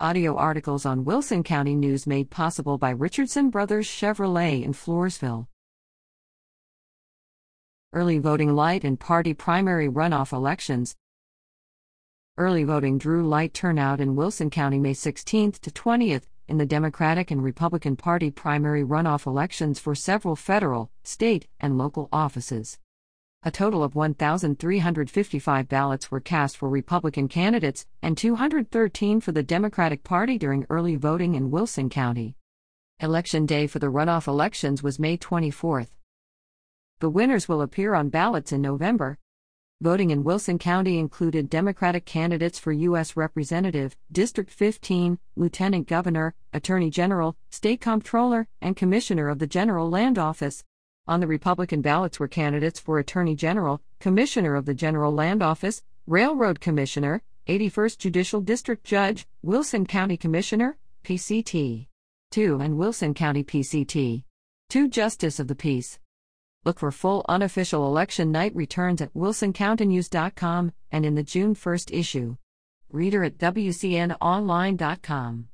Audio articles on Wilson County News made possible by Richardson Brothers Chevrolet in Floresville. Early voting light in party primary runoff elections. Early voting drew light turnout in Wilson County May 16 to 20th in the Democratic and Republican Party primary runoff elections for several federal, state, and local offices. A total of 1,355 ballots were cast for Republican candidates and 213 for the Democratic Party during early voting in Wilson County. Election day for the runoff elections was May 24th. The winners will appear on ballots in November. Voting in Wilson County included Democratic candidates for U.S. Representative, District 15, Lieutenant Governor, Attorney General, State Comptroller, and Commissioner of the General Land Office. On the Republican ballots were candidates for Attorney General, Commissioner of the General Land Office, Railroad Commissioner, 81st Judicial District Judge, Wilson County Commissioner, PCT. 2 and Wilson County PCT. 2 Justice of the Peace. Look for full unofficial election night returns at wilsoncountynews.com and in the June 1st issue. Reader at WCNonline.com.